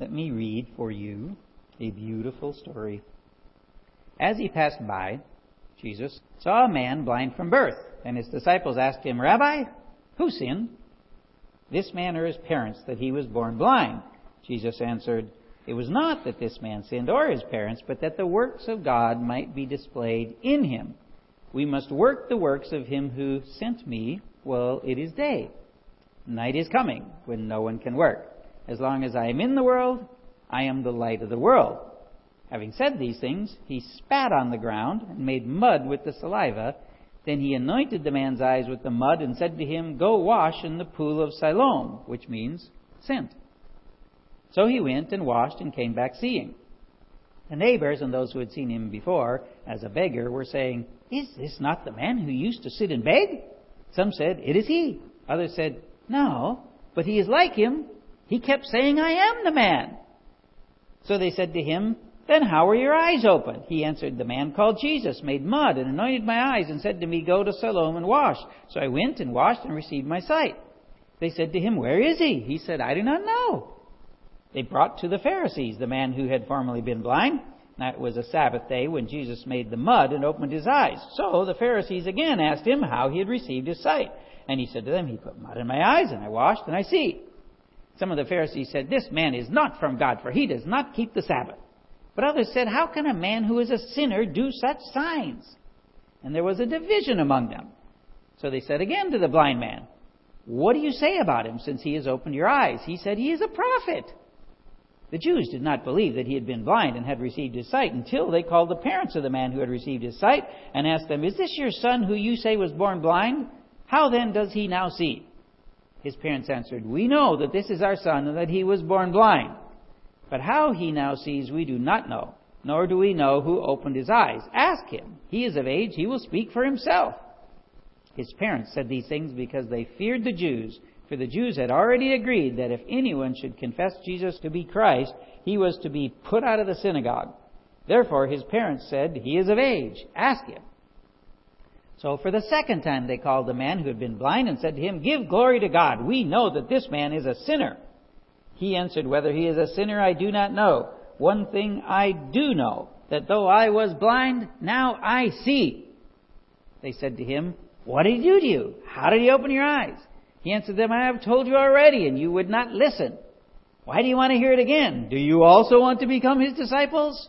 Let me read for you a beautiful story. As he passed by, Jesus saw a man blind from birth, and his disciples asked him, Rabbi, who sinned? This man or his parents that he was born blind? Jesus answered, It was not that this man sinned or his parents, but that the works of God might be displayed in him. We must work the works of him who sent me while it is day. Night is coming when no one can work. As long as I am in the world, I am the light of the world. Having said these things, he spat on the ground and made mud with the saliva. Then he anointed the man's eyes with the mud and said to him, Go wash in the pool of Siloam, which means sent. So he went and washed and came back seeing. The neighbors and those who had seen him before as a beggar were saying, Is this not the man who used to sit and beg? Some said, It is he. Others said, No, but he is like him. He kept saying, I am the man. So they said to him, then how were your eyes opened? He answered, The man called Jesus made mud and anointed my eyes and said to me, Go to Siloam and wash. So I went and washed and received my sight. They said to him, Where is he? He said, I do not know. They brought to the Pharisees the man who had formerly been blind. It was a Sabbath day when Jesus made the mud and opened his eyes. So the Pharisees again asked him how he had received his sight. And he said to them, He put mud in my eyes, and I washed, and I see. Some of the Pharisees said, This man is not from God, for he does not keep the Sabbath. But others said, How can a man who is a sinner do such signs? And there was a division among them. So they said again to the blind man, What do you say about him since he has opened your eyes? He said, He is a prophet. The Jews did not believe that he had been blind and had received his sight until they called the parents of the man who had received his sight and asked them, Is this your son who you say was born blind? How then does he now see? His parents answered, We know that this is our son and that he was born blind. But how he now sees we do not know, nor do we know who opened his eyes. Ask him. He is of age, he will speak for himself. His parents said these things because they feared the Jews, for the Jews had already agreed that if anyone should confess Jesus to be Christ, he was to be put out of the synagogue. Therefore his parents said, He is of age. Ask him. So for the second time they called the man who had been blind and said to him, Give glory to God. We know that this man is a sinner. He answered, Whether he is a sinner, I do not know. One thing I do know, that though I was blind, now I see. They said to him, What did he do to you? How did he open your eyes? He answered them, I have told you already, and you would not listen. Why do you want to hear it again? Do you also want to become his disciples?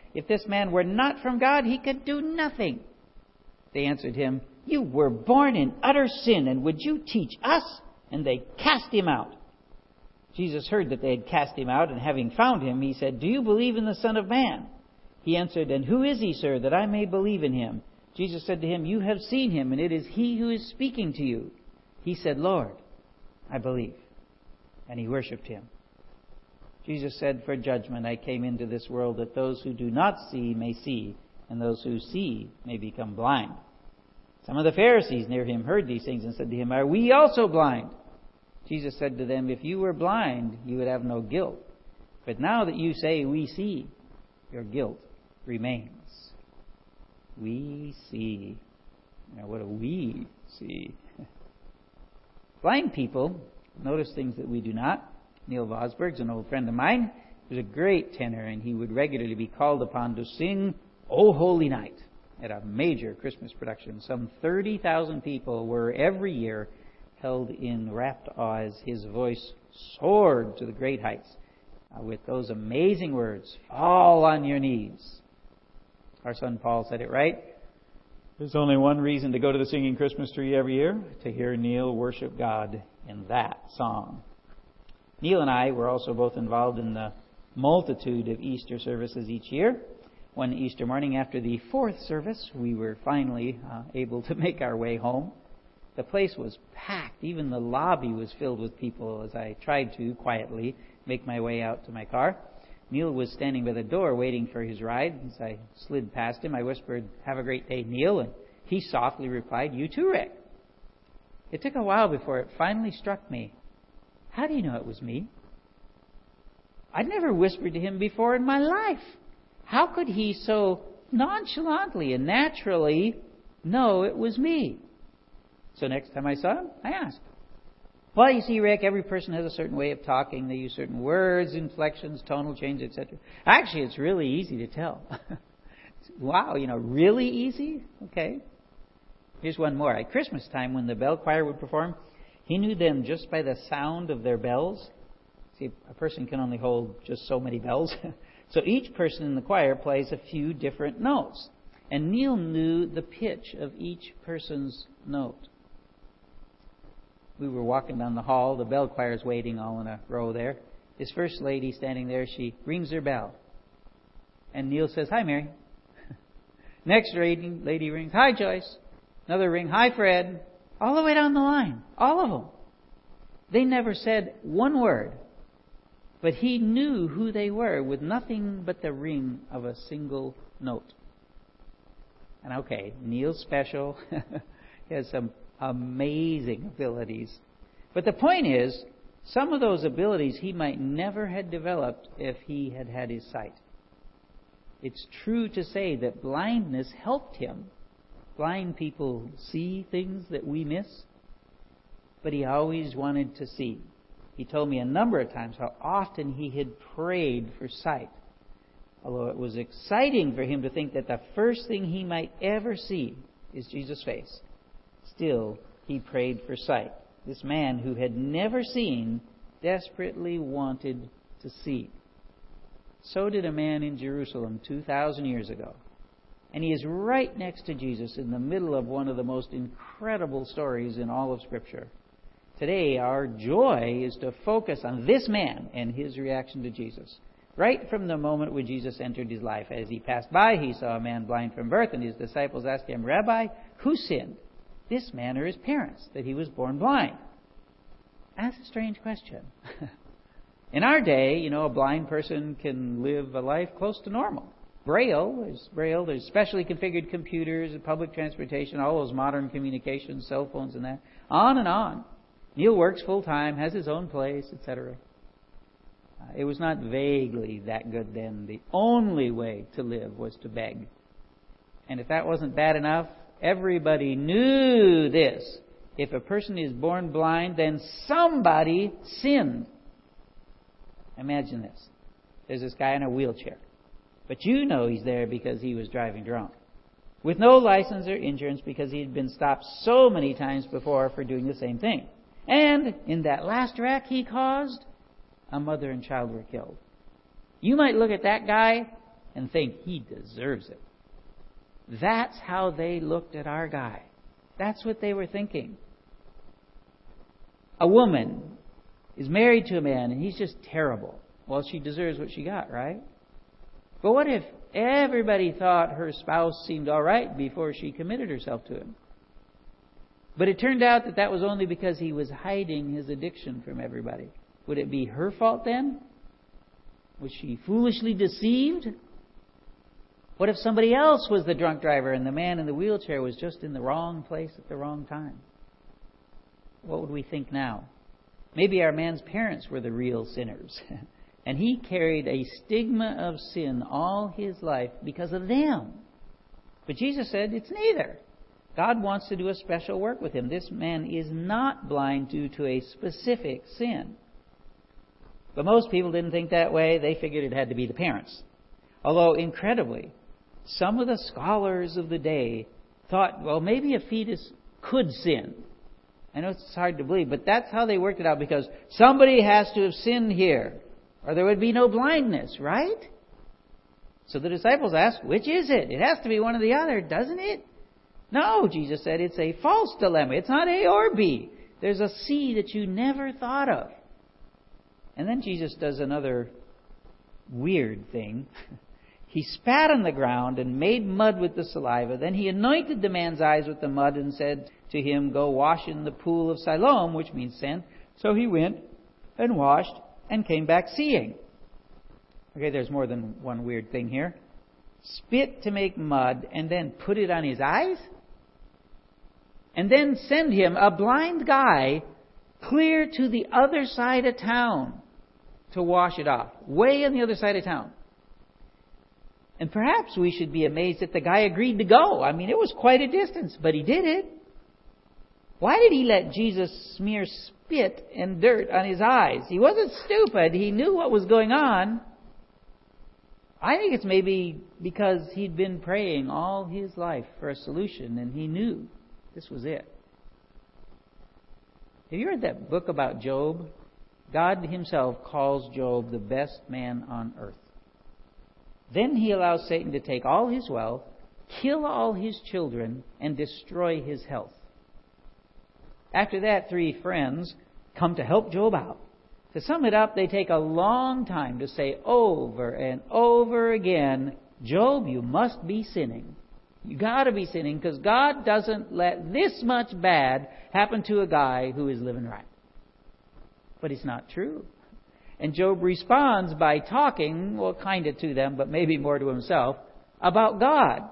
If this man were not from God, he could do nothing. They answered him, You were born in utter sin, and would you teach us? And they cast him out. Jesus heard that they had cast him out, and having found him, he said, Do you believe in the Son of Man? He answered, And who is he, sir, that I may believe in him? Jesus said to him, You have seen him, and it is he who is speaking to you. He said, Lord, I believe. And he worshipped him. Jesus said, For judgment I came into this world, that those who do not see may see, and those who see may become blind. Some of the Pharisees near him heard these things and said to him, Are we also blind? Jesus said to them, If you were blind, you would have no guilt. But now that you say, We see, your guilt remains. We see. Now, what do we see? Blind people notice things that we do not. Neil Vosberg's an old friend of mine. He was a great tenor, and he would regularly be called upon to sing O Holy Night at a major Christmas production. Some 30,000 people were every year held in rapt awe as his voice soared to the great heights uh, with those amazing words fall on your knees. Our son Paul said it right. There's only one reason to go to the singing Christmas tree every year to hear Neil worship God in that song. Neil and I were also both involved in the multitude of Easter services each year. One Easter morning after the fourth service, we were finally uh, able to make our way home. The place was packed. Even the lobby was filled with people as I tried to quietly make my way out to my car. Neil was standing by the door waiting for his ride. As I slid past him, I whispered, Have a great day, Neil. And he softly replied, You too, Rick. It took a while before it finally struck me. How do you know it was me? I'd never whispered to him before in my life. How could he so nonchalantly and naturally know it was me? So next time I saw him, I asked. Well, you see, Rick, every person has a certain way of talking. They use certain words, inflections, tonal change, etc. Actually, it's really easy to tell. wow, you know, really easy? Okay. Here's one more. At Christmas time, when the bell choir would perform, he knew them just by the sound of their bells. See, a person can only hold just so many bells. so each person in the choir plays a few different notes. And Neil knew the pitch of each person's note we were walking down the hall. The bell choir's waiting all in a row there. His first lady standing there, she rings her bell. And Neil says, Hi, Mary. Next lady rings, Hi, Joyce. Another ring, Hi, Fred. All the way down the line. All of them. They never said one word. But he knew who they were with nothing but the ring of a single note. And okay, Neil's special. he has some amazing abilities. But the point is, some of those abilities he might never have developed if he had had his sight. It's true to say that blindness helped him. Blind people see things that we miss, but he always wanted to see. He told me a number of times how often he had prayed for sight. Although it was exciting for him to think that the first thing he might ever see is Jesus' face. Still, he prayed for sight. This man who had never seen desperately wanted to see. So did a man in Jerusalem 2,000 years ago. And he is right next to Jesus in the middle of one of the most incredible stories in all of Scripture. Today, our joy is to focus on this man and his reaction to Jesus. Right from the moment when Jesus entered his life, as he passed by, he saw a man blind from birth, and his disciples asked him, Rabbi, who sinned? this man or his parents that he was born blind? That's a strange question. In our day, you know, a blind person can live a life close to normal. Braille, there's Braille, there's specially configured computers, public transportation, all those modern communications, cell phones and that. On and on. Neil works full time, has his own place, etc. Uh, it was not vaguely that good then. The only way to live was to beg. And if that wasn't bad enough, Everybody knew this. If a person is born blind, then somebody sinned. Imagine this. There's this guy in a wheelchair. But you know he's there because he was driving drunk. With no license or insurance because he had been stopped so many times before for doing the same thing. And in that last wreck he caused, a mother and child were killed. You might look at that guy and think he deserves it. That's how they looked at our guy. That's what they were thinking. A woman is married to a man and he's just terrible. Well, she deserves what she got, right? But what if everybody thought her spouse seemed all right before she committed herself to him? But it turned out that that was only because he was hiding his addiction from everybody. Would it be her fault then? Was she foolishly deceived? What if somebody else was the drunk driver and the man in the wheelchair was just in the wrong place at the wrong time? What would we think now? Maybe our man's parents were the real sinners. and he carried a stigma of sin all his life because of them. But Jesus said it's neither. God wants to do a special work with him. This man is not blind due to a specific sin. But most people didn't think that way. They figured it had to be the parents. Although, incredibly, some of the scholars of the day thought, well, maybe a fetus could sin. I know it's hard to believe, but that's how they worked it out because somebody has to have sinned here, or there would be no blindness, right? So the disciples asked, which is it? It has to be one or the other, doesn't it? No, Jesus said, it's a false dilemma. It's not A or B. There's a C that you never thought of. And then Jesus does another weird thing. He spat on the ground and made mud with the saliva. Then he anointed the man's eyes with the mud and said to him, Go wash in the pool of Siloam, which means sent. So he went and washed and came back seeing. Okay, there's more than one weird thing here. Spit to make mud and then put it on his eyes? And then send him, a blind guy, clear to the other side of town to wash it off. Way on the other side of town. And perhaps we should be amazed that the guy agreed to go. I mean, it was quite a distance, but he did it. Why did he let Jesus smear spit and dirt on his eyes? He wasn't stupid. He knew what was going on. I think it's maybe because he'd been praying all his life for a solution and he knew this was it. Have you read that book about Job? God himself calls Job the best man on earth. Then he allows Satan to take all his wealth, kill all his children, and destroy his health. After that, three friends come to help Job out. To sum it up, they take a long time to say over and over again, Job, you must be sinning. You gotta be sinning because God doesn't let this much bad happen to a guy who is living right. But it's not true. And Job responds by talking, well, kind of to them, but maybe more to himself, about God.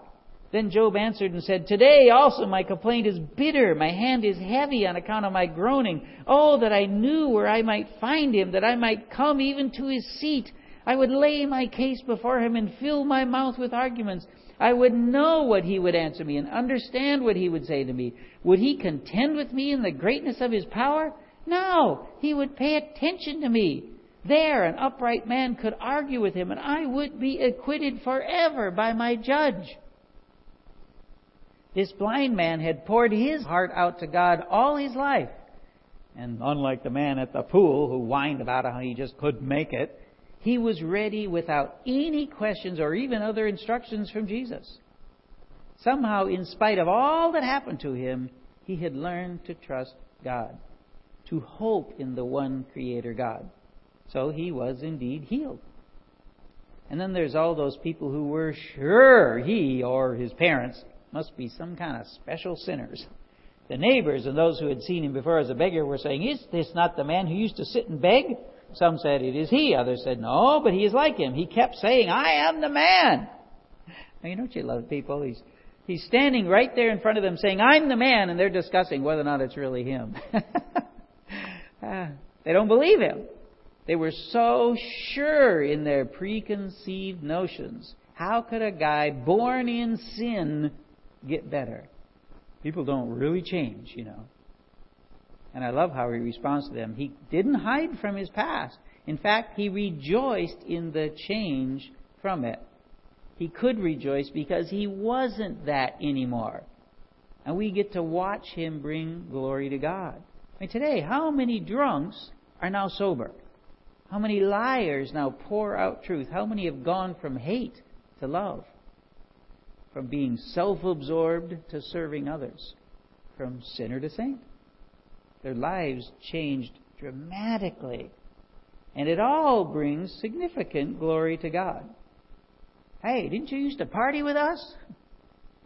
Then Job answered and said, Today also my complaint is bitter. My hand is heavy on account of my groaning. Oh, that I knew where I might find him, that I might come even to his seat. I would lay my case before him and fill my mouth with arguments. I would know what he would answer me and understand what he would say to me. Would he contend with me in the greatness of his power? No, he would pay attention to me. There, an upright man could argue with him, and I would be acquitted forever by my judge. This blind man had poured his heart out to God all his life. And unlike the man at the pool who whined about how he just couldn't make it, he was ready without any questions or even other instructions from Jesus. Somehow, in spite of all that happened to him, he had learned to trust God, to hope in the one Creator God. So he was indeed healed. And then there's all those people who were sure he or his parents must be some kind of special sinners. The neighbors and those who had seen him before as a beggar were saying, Is this not the man who used to sit and beg? Some said, It is he. Others said, No, but he is like him. He kept saying, I am the man. Now, you know you love people? He's, he's standing right there in front of them saying, I'm the man, and they're discussing whether or not it's really him. Ah, they don't believe him. They were so sure in their preconceived notions. How could a guy born in sin get better. People don't really change, you know. And I love how he responds to them. He didn't hide from his past. In fact, he rejoiced in the change from it. He could rejoice because he wasn't that anymore. And we get to watch him bring glory to God. I mean, today, how many drunks are now sober? How many liars now pour out truth? How many have gone from hate to love? From being self absorbed to serving others, from sinner to saint. Their lives changed dramatically. And it all brings significant glory to God. Hey, didn't you used to party with us?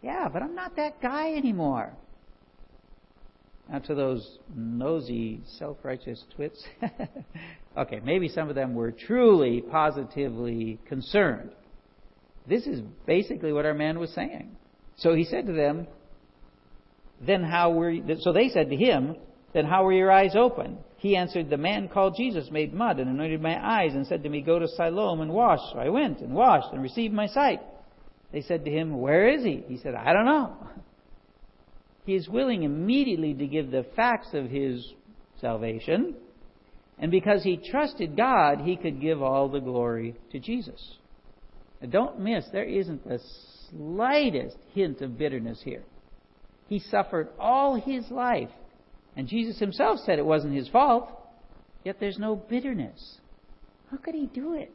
Yeah, but I'm not that guy anymore. Now to those nosy, self-righteous twits. okay, maybe some of them were truly, positively concerned this is basically what our man was saying. So he said to them, Then how were you, so they said to him, Then how were your eyes open? He answered, The man called Jesus made mud and anointed my eyes and said to me, Go to Siloam and wash. So I went and washed and received my sight. They said to him, Where is he? He said, I don't know. He is willing immediately to give the facts of his salvation. And because he trusted God, he could give all the glory to Jesus. Now don't miss, there isn't the slightest hint of bitterness here. He suffered all his life. And Jesus himself said it wasn't his fault. Yet there's no bitterness. How could he do it?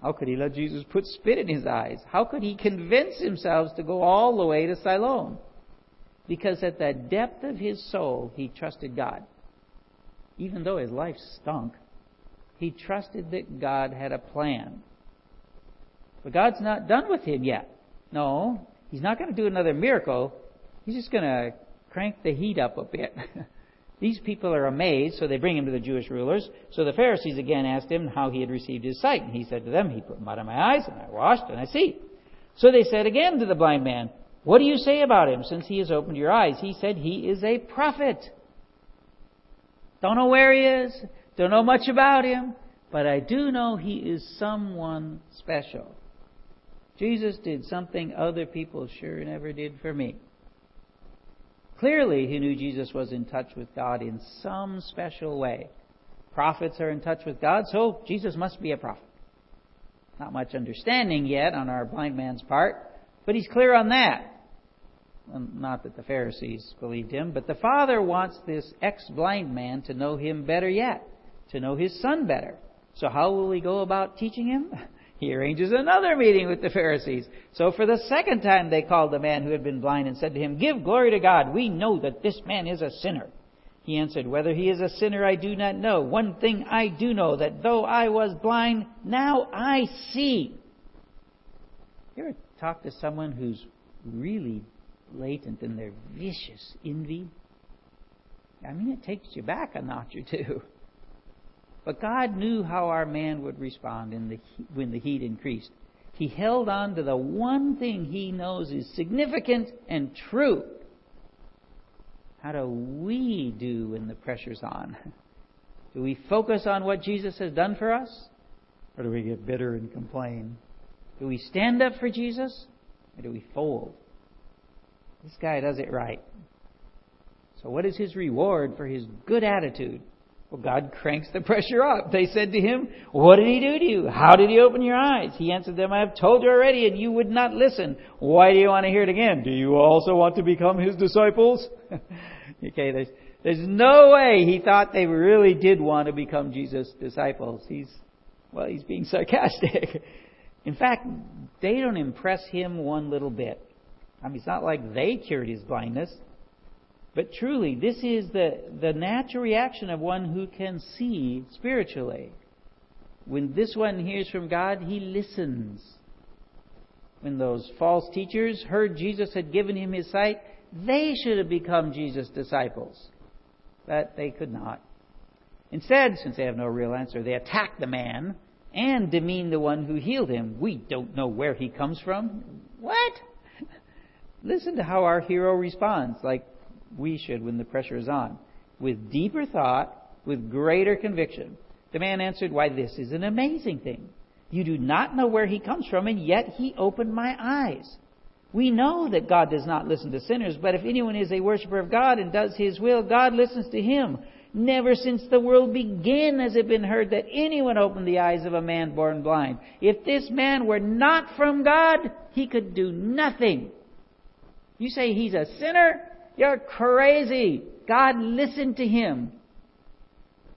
How could he let Jesus put spit in his eyes? How could he convince himself to go all the way to Siloam? Because at the depth of his soul, he trusted God. Even though his life stunk, he trusted that God had a plan. But God's not done with him yet. No, He's not going to do another miracle. He's just going to crank the heat up a bit. These people are amazed, so they bring him to the Jewish rulers. So the Pharisees again asked him how he had received his sight. And he said to them, He put mud on my eyes, and I washed, and I see. So they said again to the blind man, What do you say about him, since he has opened your eyes? He said, He is a prophet. Don't know where he is, don't know much about him, but I do know he is someone special. Jesus did something other people sure never did for me. Clearly, he knew Jesus was in touch with God in some special way. Prophets are in touch with God, so Jesus must be a prophet. Not much understanding yet on our blind man's part, but he's clear on that. Not that the Pharisees believed him, but the Father wants this ex blind man to know him better yet, to know his son better. So, how will he go about teaching him? He arranges another meeting with the Pharisees. So for the second time they called the man who had been blind and said to him, Give glory to God. We know that this man is a sinner. He answered, Whether he is a sinner I do not know. One thing I do know, that though I was blind, now I see. You ever talk to someone who's really blatant in their vicious envy? I mean, it takes you back a notch or two. But God knew how our man would respond the, when the heat increased. He held on to the one thing he knows is significant and true. How do we do when the pressure's on? Do we focus on what Jesus has done for us? Or do we get bitter and complain? Do we stand up for Jesus? Or do we fold? This guy does it right. So, what is his reward for his good attitude? Well, God cranks the pressure up. They said to him, What did he do to you? How did he open your eyes? He answered them, I have told you already, and you would not listen. Why do you want to hear it again? Do you also want to become his disciples? okay, there's, there's no way he thought they really did want to become Jesus' disciples. He's, well, he's being sarcastic. In fact, they don't impress him one little bit. I mean, it's not like they cured his blindness. But truly, this is the, the natural reaction of one who can see spiritually. When this one hears from God, he listens. When those false teachers heard Jesus had given him his sight, they should have become Jesus' disciples. But they could not. Instead, since they have no real answer, they attack the man and demean the one who healed him. We don't know where he comes from. What? Listen to how our hero responds. Like, we should when the pressure is on, with deeper thought, with greater conviction. The man answered, Why, this is an amazing thing. You do not know where he comes from, and yet he opened my eyes. We know that God does not listen to sinners, but if anyone is a worshiper of God and does his will, God listens to him. Never since the world began has it been heard that anyone opened the eyes of a man born blind. If this man were not from God, he could do nothing. You say he's a sinner? You're crazy. God listened to him.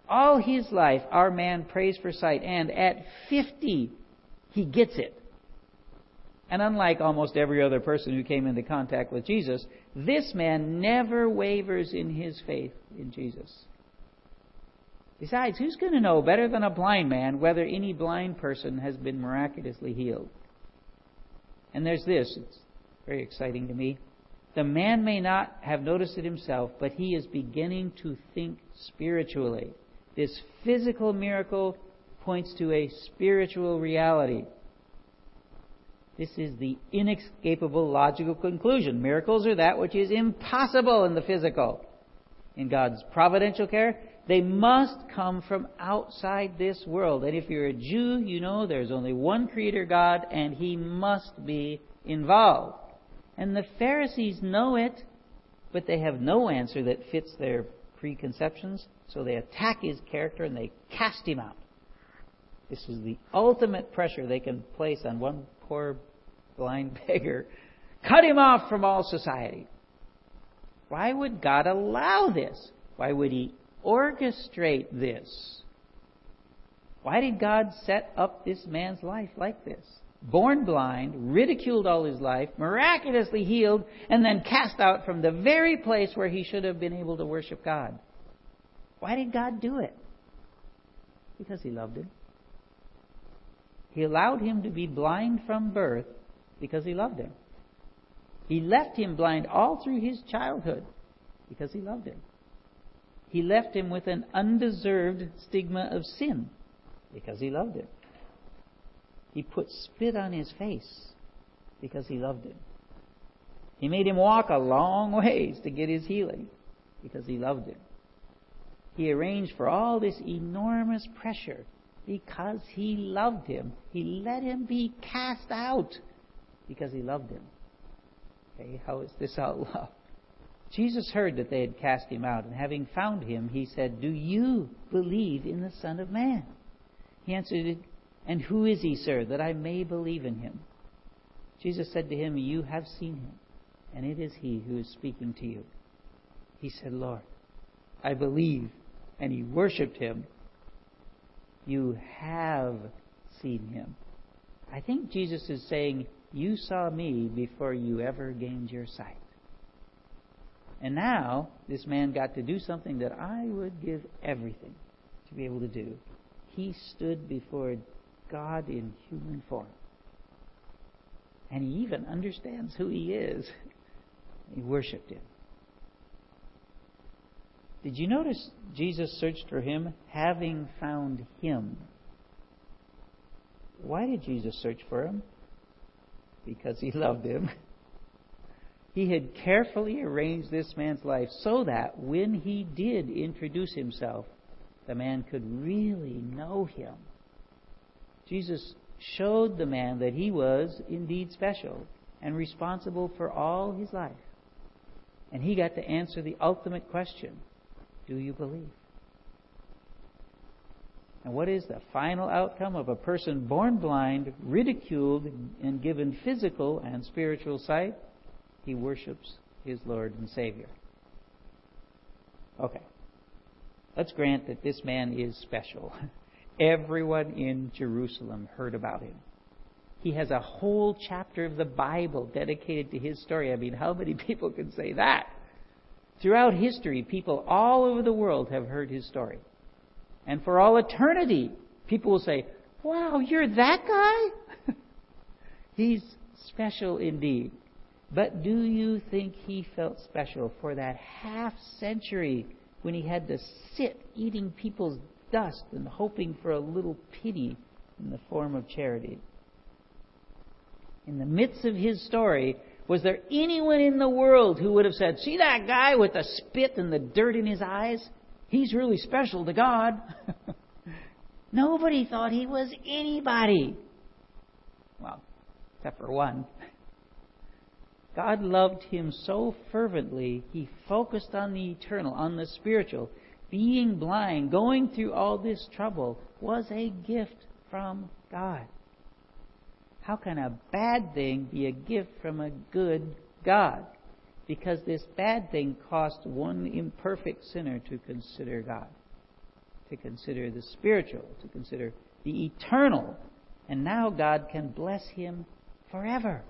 All his life, our man prays for sight, and at 50, he gets it. And unlike almost every other person who came into contact with Jesus, this man never wavers in his faith in Jesus. Besides, who's going to know better than a blind man whether any blind person has been miraculously healed? And there's this, it's very exciting to me. The man may not have noticed it himself, but he is beginning to think spiritually. This physical miracle points to a spiritual reality. This is the inescapable logical conclusion. Miracles are that which is impossible in the physical. In God's providential care, they must come from outside this world. And if you're a Jew, you know there's only one Creator God, and He must be involved. And the Pharisees know it, but they have no answer that fits their preconceptions, so they attack his character and they cast him out. This is the ultimate pressure they can place on one poor blind beggar. Cut him off from all society. Why would God allow this? Why would He orchestrate this? Why did God set up this man's life like this? Born blind, ridiculed all his life, miraculously healed, and then cast out from the very place where he should have been able to worship God. Why did God do it? Because he loved him. He allowed him to be blind from birth because he loved him. He left him blind all through his childhood because he loved him. He left him with an undeserved stigma of sin because he loved him. He put spit on his face because he loved him. He made him walk a long ways to get his healing because he loved him. He arranged for all this enormous pressure because he loved him. He let him be cast out because he loved him. Okay, how is this out love? Jesus heard that they had cast him out, and having found him, he said, Do you believe in the Son of Man? He answered, And who is he, sir, that I may believe in him? Jesus said to him, You have seen him, and it is he who is speaking to you. He said, Lord, I believe. And he worshiped him. You have seen him. I think Jesus is saying, You saw me before you ever gained your sight. And now, this man got to do something that I would give everything to be able to do. He stood before God in human form. And he even understands who he is. He worshiped him. Did you notice Jesus searched for him having found him? Why did Jesus search for him? Because he loved him. He had carefully arranged this man's life so that when he did introduce himself, the man could really know him. Jesus showed the man that he was indeed special and responsible for all his life. And he got to answer the ultimate question Do you believe? And what is the final outcome of a person born blind, ridiculed, and given physical and spiritual sight? he worships his Lord and Savior. Okay. Let's grant that this man is special. Everyone in Jerusalem heard about him. He has a whole chapter of the Bible dedicated to his story. I mean, how many people can say that? Throughout history, people all over the world have heard his story. And for all eternity, people will say, Wow, you're that guy? He's special indeed. But do you think he felt special for that half century when he had to sit eating people's dust and hoping for a little pity in the form of charity? In the midst of his story, was there anyone in the world who would have said, See that guy with the spit and the dirt in his eyes? He's really special to God. Nobody thought he was anybody. Well, except for one. God loved him so fervently, he focused on the eternal, on the spiritual. Being blind, going through all this trouble, was a gift from God. How can a bad thing be a gift from a good God? Because this bad thing cost one imperfect sinner to consider God, to consider the spiritual, to consider the eternal. And now God can bless him forever.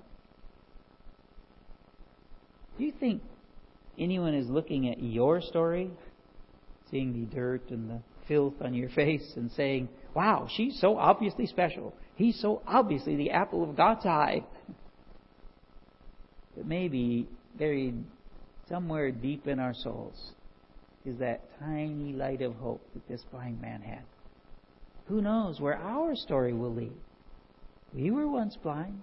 Do you think anyone is looking at your story, seeing the dirt and the filth on your face, and saying, Wow, she's so obviously special. He's so obviously the apple of God's eye. But maybe buried somewhere deep in our souls is that tiny light of hope that this blind man had. Who knows where our story will lead? We were once blind,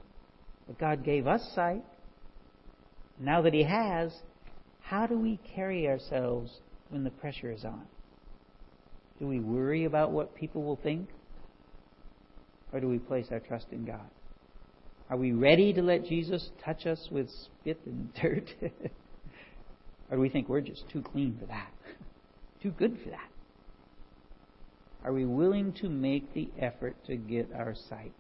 but God gave us sight now that He has, how do we carry ourselves when the pressure is on? Do we worry about what people will think? Or do we place our trust in God? Are we ready to let Jesus touch us with spit and dirt? or do we think we're just too clean for that? too good for that? Are we willing to make the effort to get our sight?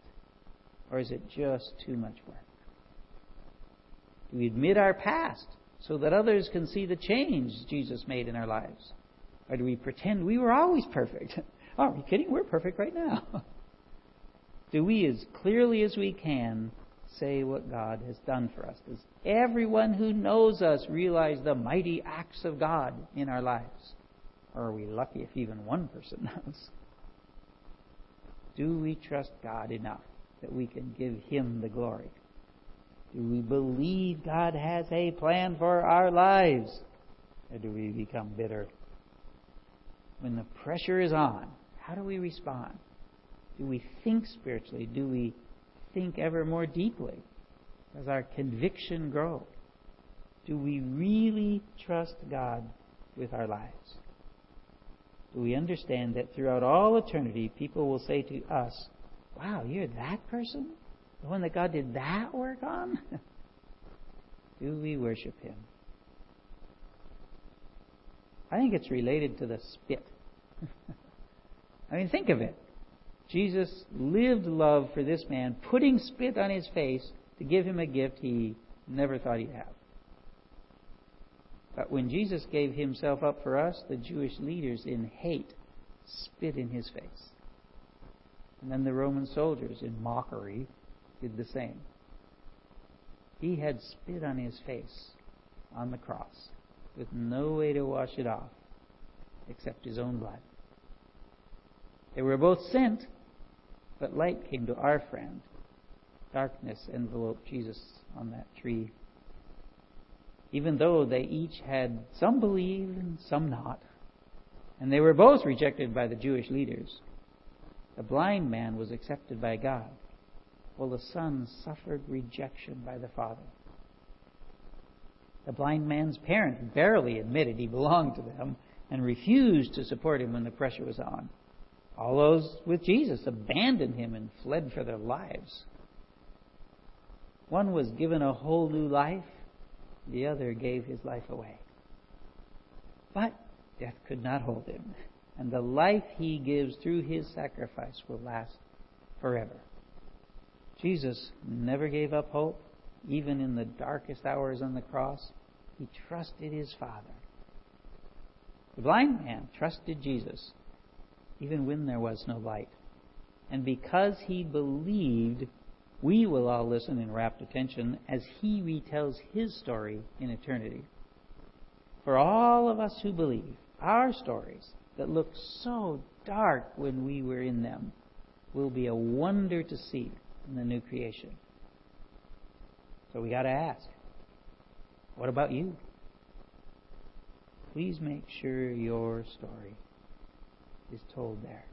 Or is it just too much work? Do we admit our past so that others can see the change Jesus made in our lives? Or do we pretend we were always perfect? Oh, are you kidding? We're perfect right now. do we, as clearly as we can, say what God has done for us? Does everyone who knows us realize the mighty acts of God in our lives? Or are we lucky if even one person knows? Do we trust God enough that we can give Him the glory? Do we believe God has a plan for our lives? Or do we become bitter when the pressure is on, how do we respond? Do we think spiritually? Do we think ever more deeply? Does our conviction grow? Do we really trust God with our lives? Do we understand that throughout all eternity, people will say to us, Wow, you're that person? The one that God did that work on? Do we worship Him? I think it's related to the spit. I mean, think of it. Jesus lived love for this man, putting spit on his face to give him a gift he never thought he'd have. But when Jesus gave himself up for us, the Jewish leaders in hate spit in his face. And then the Roman soldiers, in mockery, did the same. He had spit on his face on the cross with no way to wash it off except his own blood. They were both sent, but light came to our friend. Darkness enveloped Jesus on that tree. Even though they each had some believed and some not, and they were both rejected by the Jewish leaders, the blind man was accepted by God, the son suffered rejection by the Father. The blind man's parents barely admitted he belonged to them and refused to support him when the pressure was on. All those with Jesus abandoned him and fled for their lives. One was given a whole new life, the other gave his life away. But death could not hold him, and the life he gives through his sacrifice will last forever. Jesus never gave up hope, even in the darkest hours on the cross. He trusted his Father. The blind man trusted Jesus even when there was no light. And because he believed, we will all listen in rapt attention as he retells his story in eternity. For all of us who believe, our stories that looked so dark when we were in them will be a wonder to see in the new creation. So we got to ask, what about you? Please make sure your story is told there.